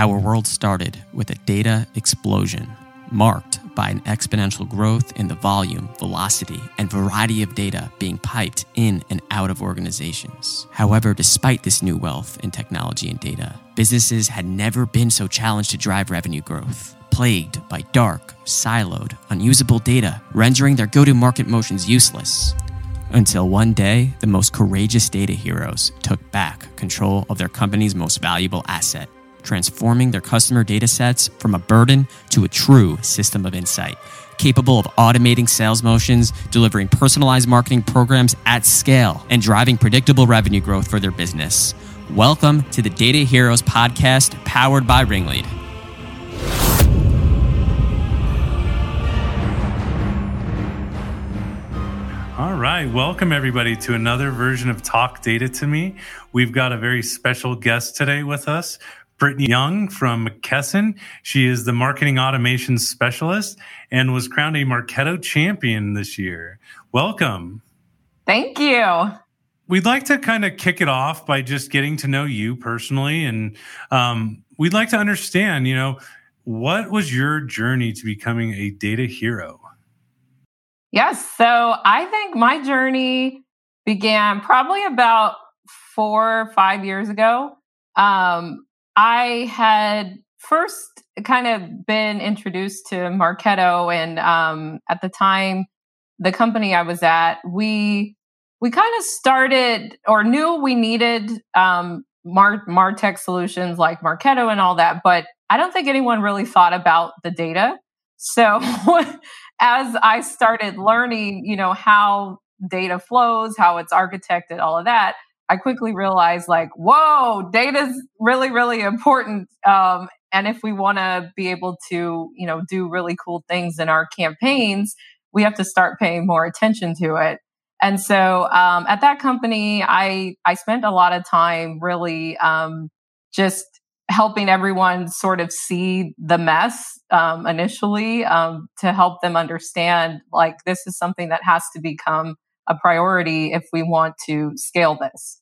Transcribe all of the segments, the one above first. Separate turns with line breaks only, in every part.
Our world started with a data explosion marked by an exponential growth in the volume, velocity, and variety of data being piped in and out of organizations. However, despite this new wealth in technology and data, businesses had never been so challenged to drive revenue growth. Plagued by dark, siloed, unusable data, rendering their go to market motions useless. Until one day, the most courageous data heroes took back control of their company's most valuable asset transforming their customer data sets from a burden to a true system of insight, capable of automating sales motions, delivering personalized marketing programs at scale, and driving predictable revenue growth for their business. Welcome to the Data Heroes podcast powered by RingLead.
All right. Welcome, everybody, to another version of Talk Data to Me. We've got a very special guest today with us. Britney Young from McKesson. She is the marketing automation specialist and was crowned a Marketo champion this year. Welcome.
Thank you.
We'd like to kind of kick it off by just getting to know you personally. And um, we'd like to understand, you know, what was your journey to becoming a data hero?
Yes. So I think my journey began probably about four or five years ago. Um, I had first kind of been introduced to Marketo, and um, at the time, the company I was at, we we kind of started or knew we needed um, Mar- Martech solutions like Marketo and all that, but I don't think anyone really thought about the data. So as I started learning, you know, how data flows, how it's architected, all of that, I quickly realized like, whoa, data is really, really important. Um, and if we want to be able to, you know, do really cool things in our campaigns, we have to start paying more attention to it. And so um, at that company, I I spent a lot of time really um, just helping everyone sort of see the mess um, initially um, to help them understand like this is something that has to become a priority if we want to scale this.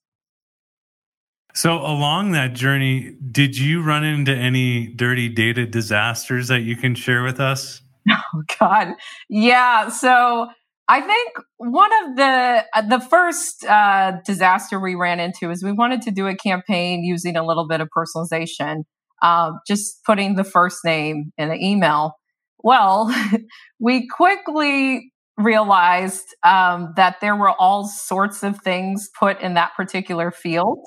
So, along that journey, did you run into any dirty data disasters that you can share with us?
Oh, God. Yeah. So, I think one of the uh, the first uh, disaster we ran into is we wanted to do a campaign using a little bit of personalization, uh, just putting the first name in the email. Well, we quickly realized um, that there were all sorts of things put in that particular field.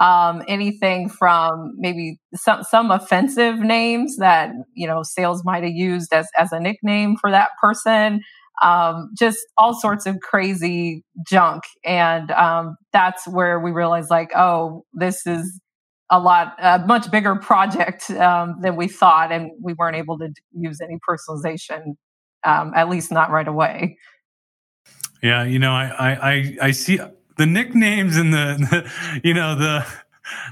Um, anything from maybe some some offensive names that you know sales might have used as as a nickname for that person. Um, just all sorts of crazy junk. And um, that's where we realized like oh this is a lot a much bigger project um, than we thought and we weren't able to use any personalization um, at least not right away
yeah you know i i i see the nicknames and the, the you know the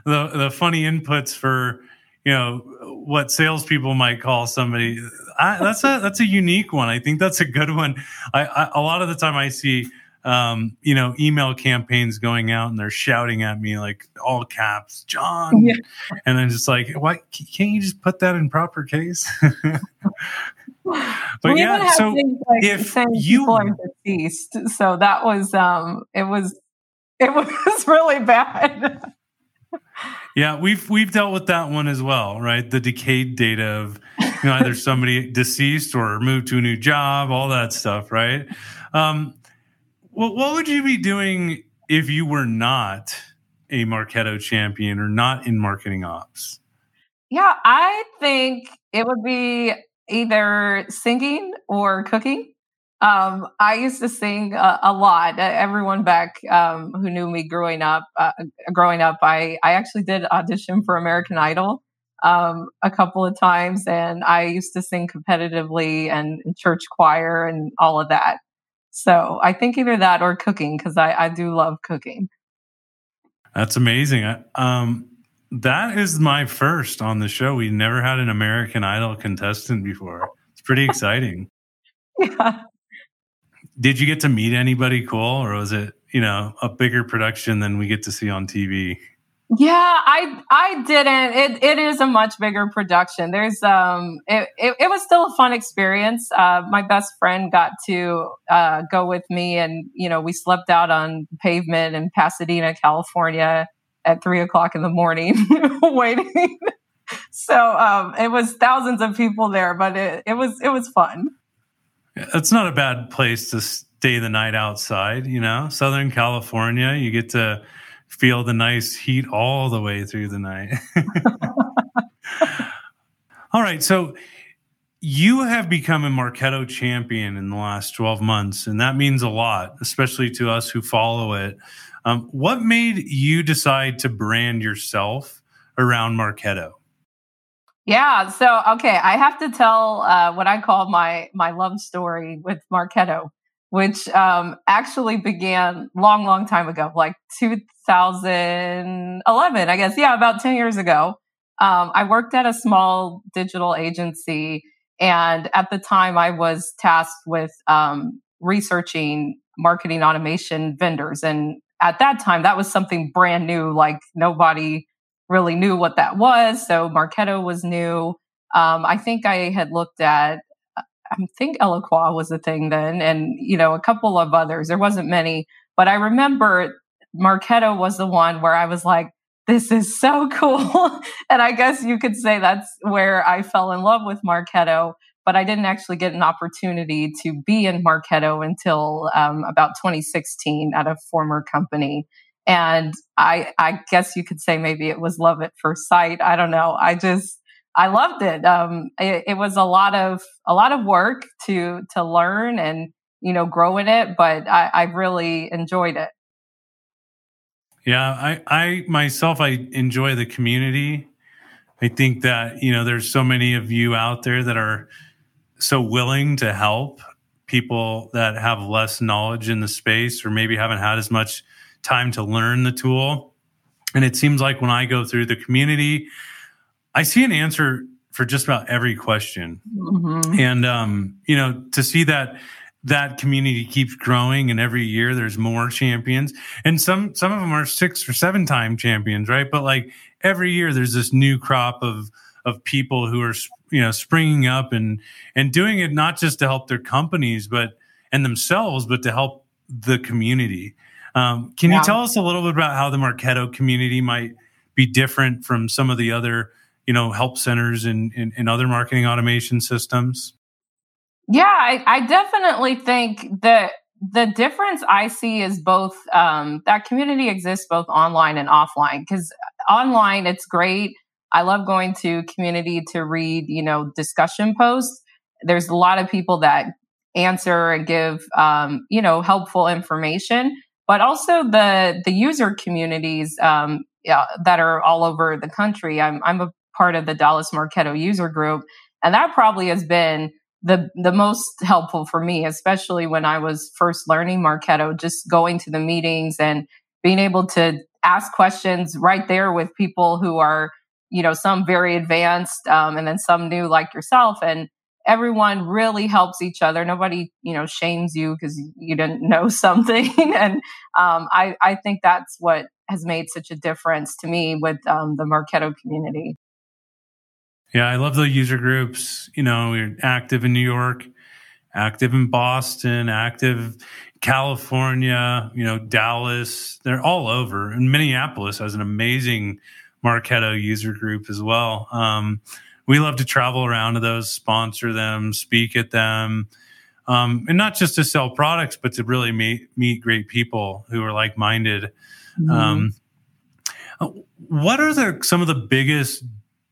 the the funny inputs for you know what salespeople might call somebody. I, that's a that's a unique one. I think that's a good one. I, I a lot of the time I see um, you know email campaigns going out and they're shouting at me like all caps, John, yeah. and then just like, why can't you just put that in proper case?
but we yeah, so like if you are deceased, so that was um, it was it was really bad.
yeah, we've we've dealt with that one as well, right? The decayed data of you know either somebody deceased or moved to a new job, all that stuff, right? Um, well, what would you be doing if you were not a Marketo champion or not in marketing ops?
Yeah, I think it would be either singing or cooking. Um, I used to sing a, a lot. everyone back um, who knew me growing up, uh, growing up, I I actually did audition for American Idol um, a couple of times, and I used to sing competitively and church choir and all of that. So I think either that or cooking because I, I do love cooking.
That's amazing. Um, that is my first on the show. We never had an American Idol contestant before. It's pretty exciting.
yeah
did you get to meet anybody cool or was it you know a bigger production than we get to see on tv
Yeah, I I didn't. It it is a much bigger production. There's um it it, it was still a fun experience. Uh, my best friend got to uh, go with me, and you know we slept out on pavement in Pasadena, California, at three o'clock in the morning, waiting. so um, it was thousands of people there, but it it was it was fun.
It's not a bad place to stay the night outside. You know, Southern California, you get to feel the nice heat all the way through the night. all right. So you have become a Marketo champion in the last 12 months, and that means a lot, especially to us who follow it. Um, what made you decide to brand yourself around Marketo?
Yeah, so okay, I have to tell uh, what I call my my love story with Marketo which um, actually began long, long time ago, like 2011, I guess. Yeah, about 10 years ago. Um, I worked at a small digital agency. And at the time, I was tasked with um, researching marketing automation vendors. And at that time, that was something brand new. Like nobody really knew what that was. So Marketo was new. Um, I think I had looked at I think Eloqua was a thing then, and you know a couple of others. There wasn't many, but I remember Marketo was the one where I was like, "This is so cool," and I guess you could say that's where I fell in love with Marketo. But I didn't actually get an opportunity to be in Marketo until um, about 2016 at a former company. And I, I guess you could say maybe it was love at first sight. I don't know. I just I loved it. Um, it. It was a lot of a lot of work to to learn and you know grow in it, but I, I really enjoyed it.
Yeah, I, I myself, I enjoy the community. I think that you know there's so many of you out there that are so willing to help people that have less knowledge in the space or maybe haven't had as much time to learn the tool. And it seems like when I go through the community I see an answer for just about every question. Mm-hmm. And, um, you know, to see that that community keeps growing and every year there's more champions and some some of them are six or seven time champions right but like every year there's this new crop of of people who are you know springing up and and doing it not just to help their companies but and themselves but to help the community um, can yeah. you tell us a little bit about how the marketo community might be different from some of the other you know help centers and and, in, in, other marketing automation systems
yeah I, I, definitely think that the difference i see is both um, that community exists both online and offline because online it's great i love going to community to read you know discussion posts there's a lot of people that answer and give um, you know helpful information but also the the user communities um, yeah, that are all over the country. I'm I'm a part of the Dallas Marketo user group. And that probably has been the the most helpful for me, especially when I was first learning Marketo, just going to the meetings and being able to ask questions right there with people who are, you know, some very advanced um, and then some new like yourself. And everyone really helps each other. Nobody, you know, shames you because you didn't know something. and um, I, I think that's what has made such a difference to me with um, the Marketo community.
Yeah, I love the user groups. You know, we're active in New York, active in Boston, active California, you know, Dallas. They're all over. And Minneapolis has an amazing Marketo user group as well. Um, we love to travel around to those, sponsor them, speak at them. Um, and not just to sell products, but to really meet, meet great people who are like minded. Mm-hmm. Um, what are the some of the biggest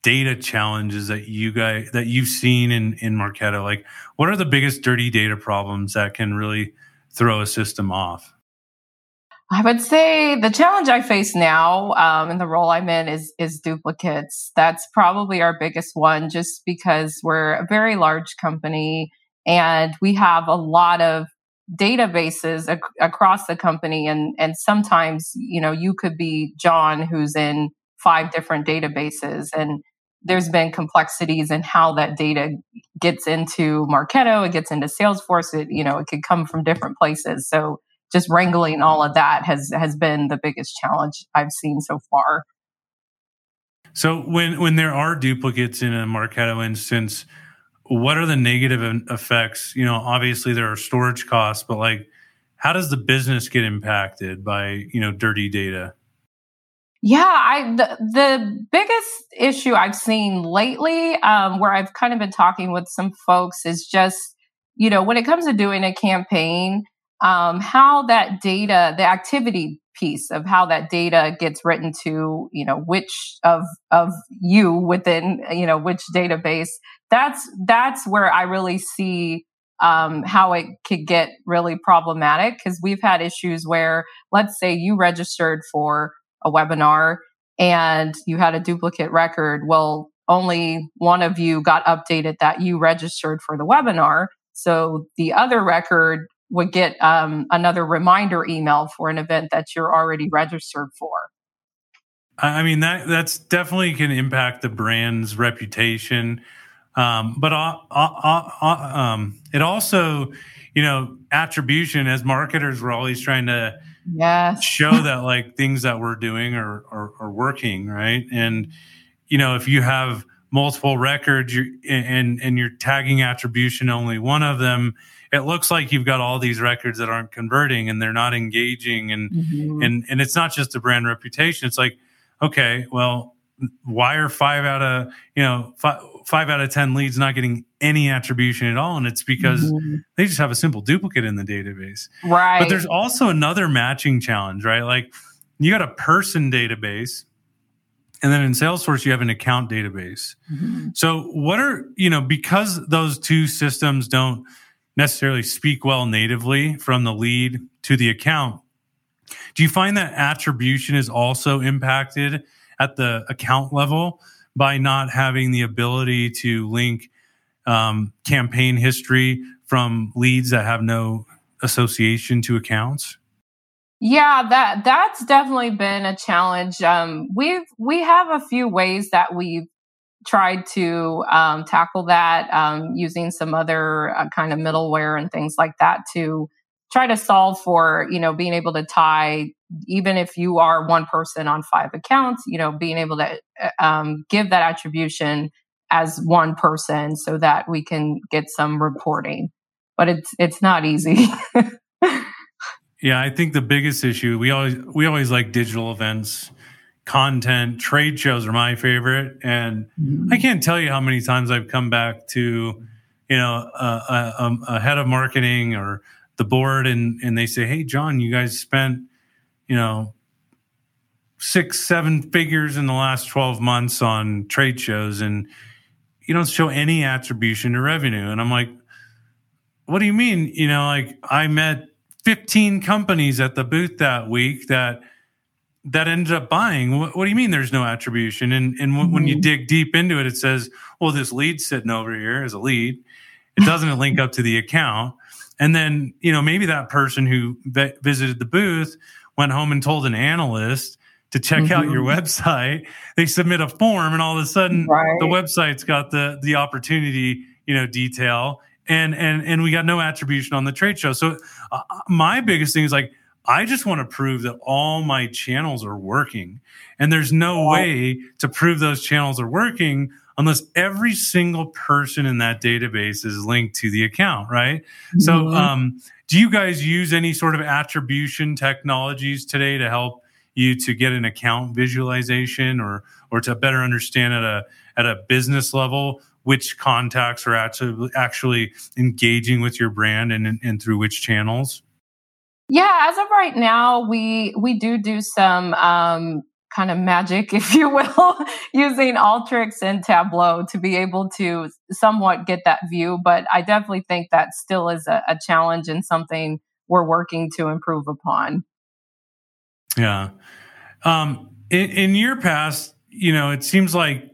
data challenges that you guys that you've seen in in Marketo? Like, what are the biggest dirty data problems that can really throw a system off?
I would say the challenge I face now um, in the role I'm in is is duplicates. That's probably our biggest one, just because we're a very large company and we have a lot of databases ac- across the company, and and sometimes you know you could be John who's in five different databases and there's been complexities in how that data gets into Marketo, it gets into Salesforce, it, you know, it could come from different places. So just wrangling all of that has has been the biggest challenge I've seen so far.
So when when there are duplicates in a Marketo instance, what are the negative effects? You know, obviously there are storage costs, but like, how does the business get impacted by you know dirty data?
Yeah, I the, the biggest issue I've seen lately, um, where I've kind of been talking with some folks, is just you know when it comes to doing a campaign, um, how that data, the activity piece of how that data gets written to you know which of of you within you know which database. That's that's where I really see um, how it could get really problematic because we've had issues where let's say you registered for a webinar and you had a duplicate record, well, only one of you got updated that you registered for the webinar. So the other record would get um, another reminder email for an event that you're already registered for.
I mean that that's definitely can impact the brand's reputation, um, but uh, uh, uh, um, it also, you know, attribution as marketers, we're always trying to
yes.
show that like things that we're doing are, are, are working right and you know if you have multiple records and and you're tagging attribution only one of them it looks like you've got all these records that aren't converting and they're not engaging. And mm-hmm. and and it's not just a brand reputation. It's like okay well why are five out of you know five, five out of ten leads not getting any attribution at all? And it's because mm-hmm. they just have a simple duplicate in the database.
Right.
but there's also another matching challenge right? Like you got a person database and then in salesforce you have an account database mm-hmm. so what are you know because those two systems don't necessarily speak well natively from the lead to the account do you find that attribution is also impacted at the account level by not having the ability to link um, campaign history from leads that have no association to accounts?
Yeah, that that's definitely been a challenge. Um, we've we have a few ways that we've tried to um, tackle that um, using some other uh, kind of middleware and things like that to try to solve for you know being able to tie even if you are one person on five accounts you know being able to uh, um, give that attribution as one person so that we can get some reporting but it's it's not easy
yeah i think the biggest issue we always we always like digital events content trade shows are my favorite and mm-hmm. i can't tell you how many times i've come back to you know a, a, a head of marketing or the board and and they say, "Hey, John, you guys spent, you know, six, seven figures in the last twelve months on trade shows, and you don't show any attribution to revenue." And I'm like, "What do you mean? You know, like I met 15 companies at the booth that week that." that ended up buying. What, what, do you mean there's no attribution? And and w- mm-hmm. when you mm-hmm. dig deep into it, it says, well, this lead sitting over here is a lead. It doesn't link up to the account. And then, you know, maybe that person who visited the booth went home and told an analyst to check mm-hmm. out your mm-hmm. website. They submit a form and all of a sudden right. the website's got the the opportunity, you know, detail and and and we got no attribution on the trade show. So uh, my biggest thing is like I just want to prove that all my channels are working. And there's no way to prove those channels are working unless every single person in that database is linked to the account, right? Mm-hmm. So, um, do you guys use any sort of attribution technologies today to help you to get an account visualization or or to better understand at a at a business level which contacts are actually actually engaging with your brand and, and through which channels?
Yeah, as of right now, we we do do some um, kind of magic, if you will, using Alteryx and Tableau to be able to somewhat get that view. But I definitely think that still is a, a challenge and something we're working to improve upon.
Yeah. Um, in, in your past, you know, it seems like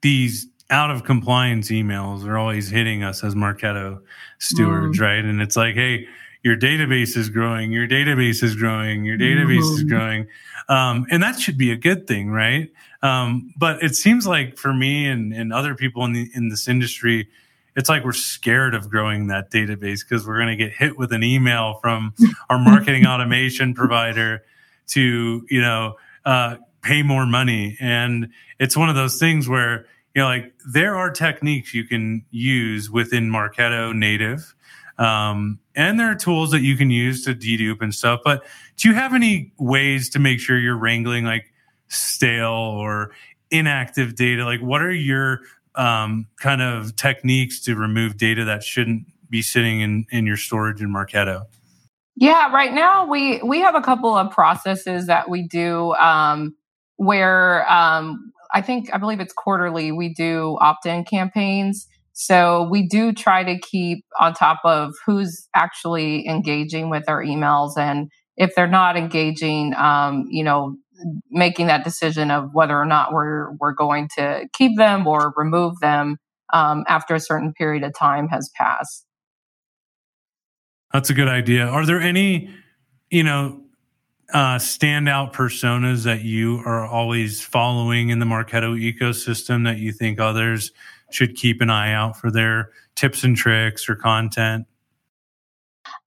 these out of compliance emails are always hitting us as Marketo stewards, mm. right? And it's like, hey, your database is growing, your database is growing, your database mm. is mm-hmm. growing. Um, and that should be a good thing, right? Um, but it seems like for me and, and other people in the, in this industry, it's like we're scared of growing that database because we're going to get hit with an email from our marketing automation provider to, you know, uh, pay more money. And it's one of those things where, you know, like there are techniques you can use within Marketo native. Um, and there are tools that you can use to dedupe and stuff. But do you have any ways to make sure you're wrangling like stale or inactive data? Like, what are your um, kind of techniques to remove data that shouldn't be sitting in, in your storage in Marketo?
Yeah, right now we we have a couple of processes that we do um, where um, I think I believe it's quarterly. We do opt-in campaigns, so we do try to keep on top of who's actually engaging with our emails, and if they're not engaging, um, you know, making that decision of whether or not we're we're going to keep them or remove them um, after a certain period of time has passed.
That's a good idea. Are there any, you know, uh, standout personas that you are always following in the Marketo ecosystem that you think others should keep an eye out for their tips and tricks or content?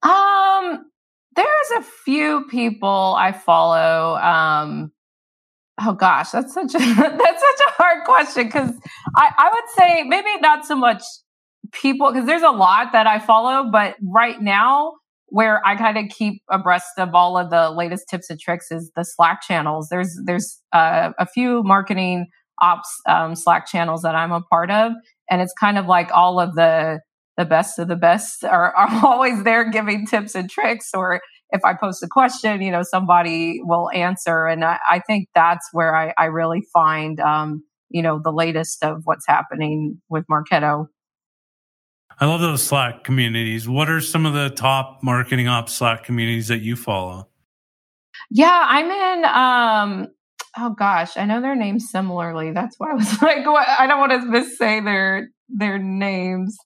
Um, there's a few people I follow. Um, oh gosh, that's such a that's such a hard question because I, I would say maybe not so much people because there's a lot that I follow, but right now where I kind of keep abreast of all of the latest tips and tricks is the Slack channels. There's there's uh, a few marketing ops um, Slack channels that I'm a part of, and it's kind of like all of the the best of the best are, are always there giving tips and tricks. Or if I post a question, you know, somebody will answer, and I, I think that's where I, I really find um, you know the latest of what's happening with Marketo.
I love those Slack communities. What are some of the top marketing ops Slack communities that you follow?
Yeah, I'm in. Um, oh gosh, I know their names similarly. That's why I was like, what? I don't want to missay their their names.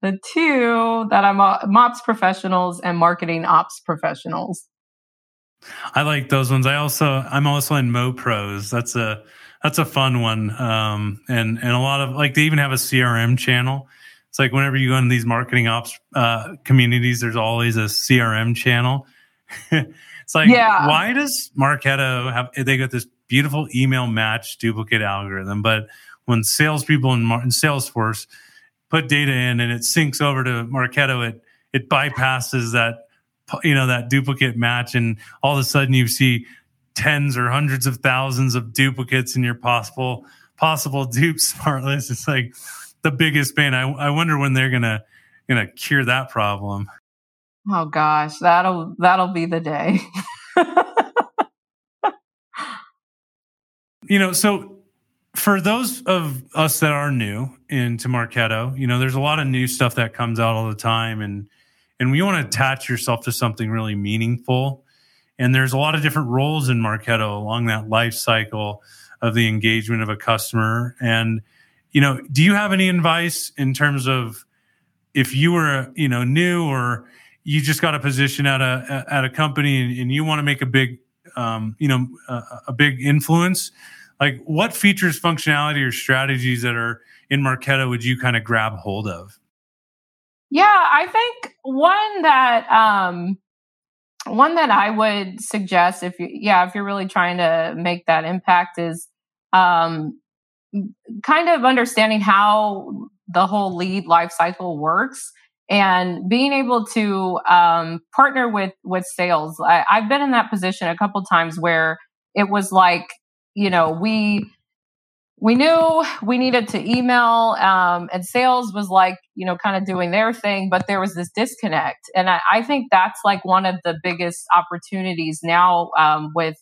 The two that I'm uh, MOPS professionals and marketing ops professionals.
I like those ones. I also I'm also in MoPros. That's a that's a fun one. Um, and and a lot of like they even have a CRM channel it's like whenever you go in these marketing ops uh, communities, there's always a CRM channel. it's like, yeah. why does Marketo have? They got this beautiful email match duplicate algorithm, but when salespeople in, in Salesforce put data in and it syncs over to Marketo, it it bypasses that you know that duplicate match, and all of a sudden you see tens or hundreds of thousands of duplicates in your possible possible dupe smart list. It's like the biggest pain. I, I wonder when they're gonna gonna cure that problem.
Oh gosh, that'll that'll be the day.
you know, so for those of us that are new into Marketo, you know, there's a lot of new stuff that comes out all the time and and we want to attach yourself to something really meaningful. And there's a lot of different roles in Marketo along that life cycle of the engagement of a customer. And you know, do you have any advice in terms of if you were, you know, new or you just got a position at a at a company and, and you want to make a big, um, you know, a, a big influence? Like, what features, functionality, or strategies that are in Marketo would you kind of grab hold of?
Yeah, I think one that um, one that I would suggest if you yeah if you're really trying to make that impact is um, kind of understanding how the whole lead life cycle works and being able to um, partner with with sales. I, have been in that position a couple times where it was like you know we we knew we needed to email um, and sales was like you know kind of doing their thing but there was this disconnect. And I, I think that's like one of the biggest opportunities now um, with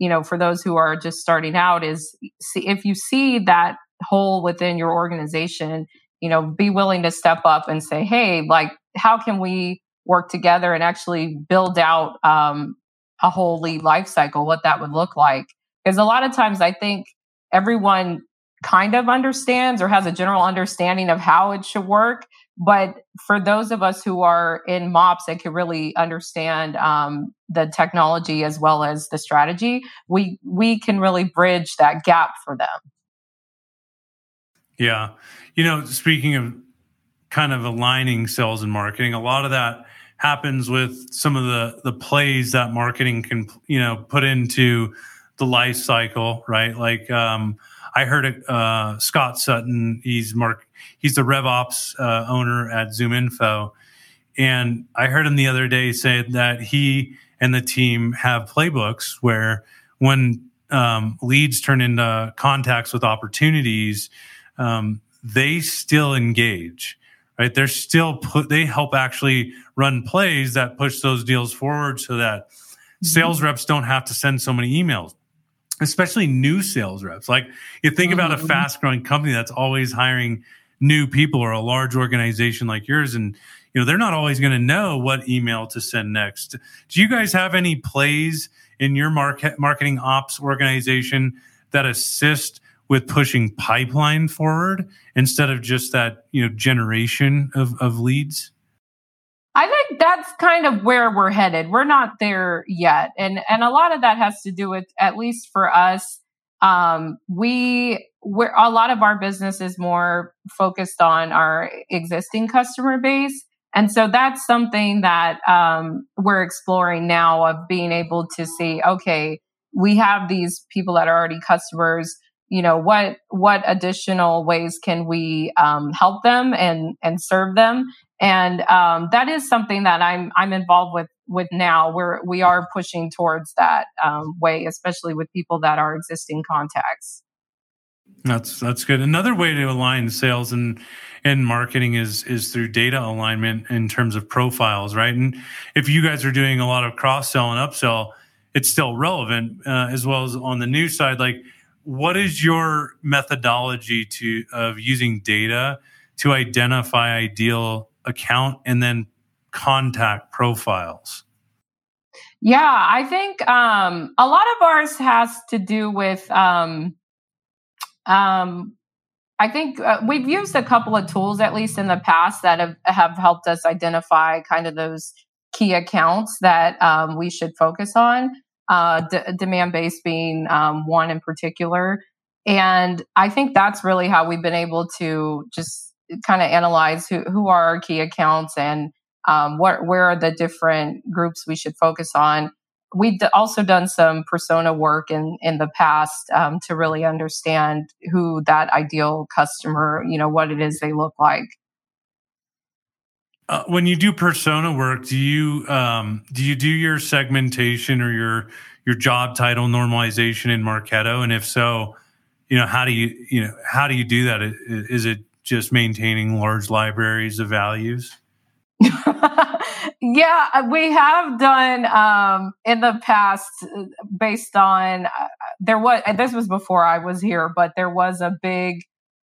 you know, for those who are just starting out is see if you see that hole within your organization, you know, be willing to step up and say, hey, like, how can we work together and actually build out um, a whole lead life cycle, what that would look like? Because a lot of times I think everyone kind of understands or has a general understanding of how it should work. But for those of us who are in MOPS and can really understand um, the technology as well as the strategy, we we can really bridge that gap for them.
Yeah, you know, speaking of kind of aligning sales and marketing, a lot of that happens with some of the the plays that marketing can you know put into the life cycle, right? Like um, I heard uh, Scott Sutton. He's Mark. He's the RevOps uh, owner at ZoomInfo, and I heard him the other day say that he and the team have playbooks where when um, leads turn into contacts with opportunities, um, they still engage. Right? They're still put. They help actually run plays that push those deals forward, so that mm-hmm. sales reps don't have to send so many emails especially new sales reps. Like you think about a mm-hmm. fast growing company that's always hiring new people or a large organization like yours and you know they're not always going to know what email to send next. Do you guys have any plays in your market marketing ops organization that assist with pushing pipeline forward instead of just that, you know, generation of, of leads?
I think that's kind of where we're headed. We're not there yet. And and a lot of that has to do with at least for us um we we're a lot of our business is more focused on our existing customer base. And so that's something that um, we're exploring now of being able to see, okay, we have these people that are already customers. You know, what what additional ways can we um, help them and and serve them? And um, that is something that I'm I'm involved with with now. We're we are pushing towards that um, way, especially with people that are existing contacts.
That's that's good. Another way to align sales and and marketing is is through data alignment in terms of profiles, right? And if you guys are doing a lot of cross sell and upsell, it's still relevant uh, as well as on the new side. Like, what is your methodology to of using data to identify ideal account and then contact profiles?
Yeah, I think um, a lot of ours has to do with. Um, um, I think uh, we've used a couple of tools, at least in the past, that have, have helped us identify kind of those key accounts that um, we should focus on. Uh, d- Demandbase being um, one in particular, and I think that's really how we've been able to just kind of analyze who, who are our key accounts and um, what where are the different groups we should focus on. We've also done some persona work in in the past um, to really understand who that ideal customer, you know, what it is they look like.
Uh, when you do persona work, do you um, do you do your segmentation or your your job title normalization in Marketo? And if so, you know how do you you know how do you do that? Is it just maintaining large libraries of values?
yeah, uh, we have done um, in the past uh, based on uh, there was this was before I was here, but there was a big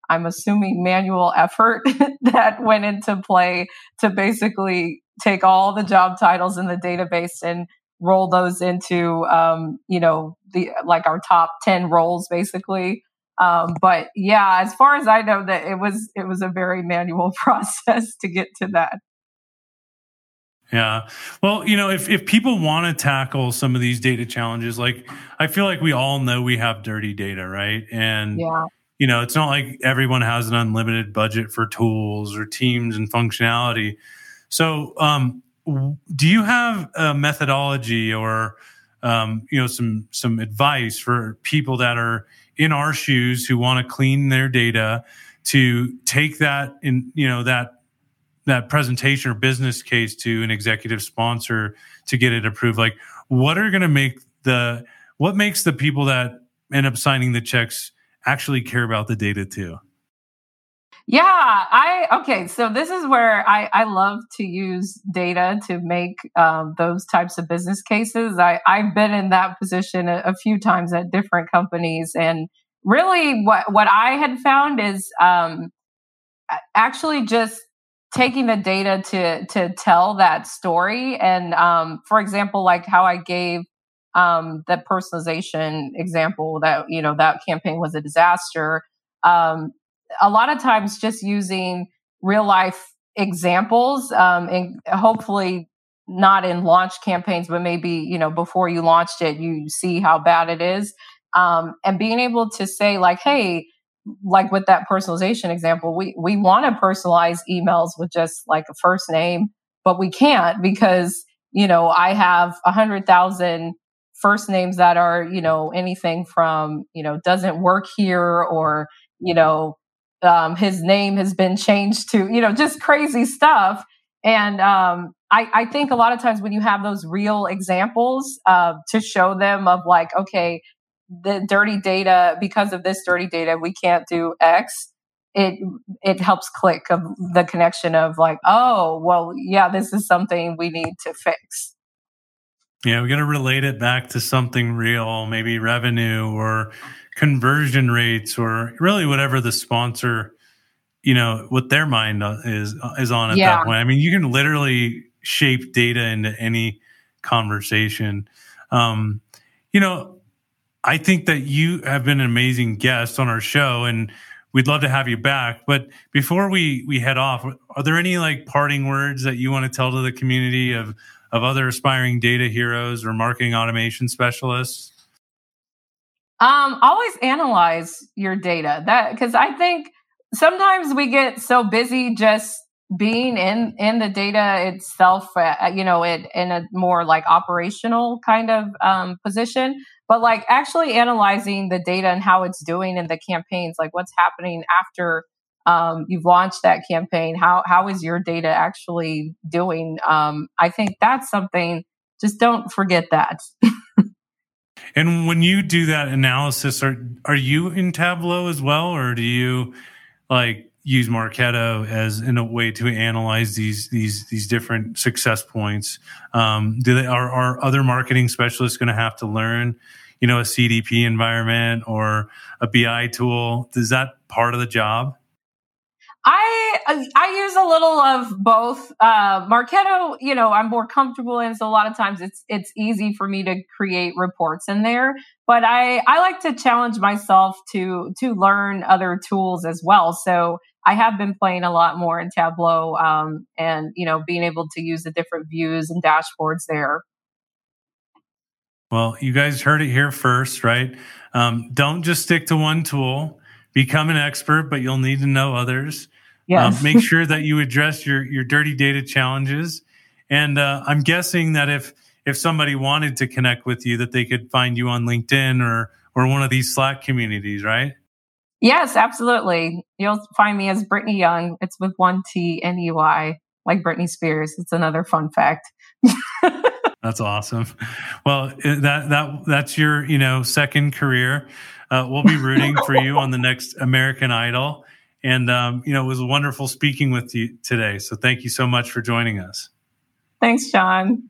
I'm assuming manual effort that went into play to basically take all the job titles in the database and roll those into um, you know the like our top 10 roles basically um, but yeah, as far as I know, that it was it was a very manual process to get to that.
Yeah. Well, you know, if, if people want to tackle some of these data challenges, like I feel like we all know we have dirty data, right? And, yeah. you know, it's not like everyone has an unlimited budget for tools or teams and functionality. So, um, do you have a methodology or, um, you know, some, some advice for people that are in our shoes who want to clean their data to take that in you know that that presentation or business case to an executive sponsor to get it approved. Like what are going to make the what makes the people that end up signing the checks actually care about the data too
yeah i okay so this is where i i love to use data to make um, those types of business cases. I i've been in that position a, a few times at different companies and really what what i had found is um, actually just taking the data to to tell that story. And um, for example like how i gave um, the personalization example that you know that campaign was a disaster. Um, a lot of times just using real life examples um, and hopefully not in launch campaigns but maybe you know before you launched it you see how bad it is. Um, and being able to say like hey like with that personalization example we we want to personalize emails with just like a first name but we can't because you know i have a hundred thousand first names that are you know anything from you know doesn't work here or you know um, his name has been changed to you know just crazy stuff. And um, I, I, think a lot of times when you have those real examples uh, to show them of like okay the dirty data because of this dirty data we can't do x it it helps click of the connection of like oh well yeah this is something we need to fix.
Yeah we got to relate it back to something real maybe revenue or conversion rates or really whatever the sponsor you know what their mind is is on at yeah. that point i mean you can literally shape data into any conversation um you know i think that you have been an amazing guest on our show and we'd love to have you back. But before we we head off, are there any like parting words that you want to tell to the community of of other aspiring data heroes or marketing automation specialists?
Um, always analyze your data. That because I think sometimes we get so busy just being in in the data itself uh, you know it in a more like operational kind of um, position. But like actually analyzing the data and how it's doing in the campaigns like what's happening after um, you've launched that campaign how how is your data actually doing? Um, i think that's something just don't forget that
and when you do that analysis are are you in tableau as well or do you like use Marketo as in a way to analyze these these these different success points. Um, do they are, are other marketing specialists going to have to learn, you know, a CDP environment or a BI tool? Is that part of the job?
I I use a little of both. Uh, Marketo, you know, I'm more comfortable in, so a lot of times it's it's easy for me to create reports in there. But I I like to challenge myself to to learn other tools as well. So I have been playing a lot more in Tableau um, and, you know, being able to use the different views and dashboards there.
Well, you guys heard it here first, right? Um, don't just stick to one tool. Become an expert, but you'll need to know others. Yes. Um, make sure that you address your your dirty data challenges. And uh, I'm guessing that if if somebody wanted to connect with you, that they could find you on LinkedIn or or one of these Slack communities, right?
Yes, absolutely. You'll find me as Britney Young. It's with one T N E Y, like Britney Spears. It's another fun fact.
that's awesome. Well, that that that's your you know second career. Uh, we'll be rooting for you on the next American Idol, and um, you know it was wonderful speaking with you today. So thank you so much for joining us.
Thanks, John.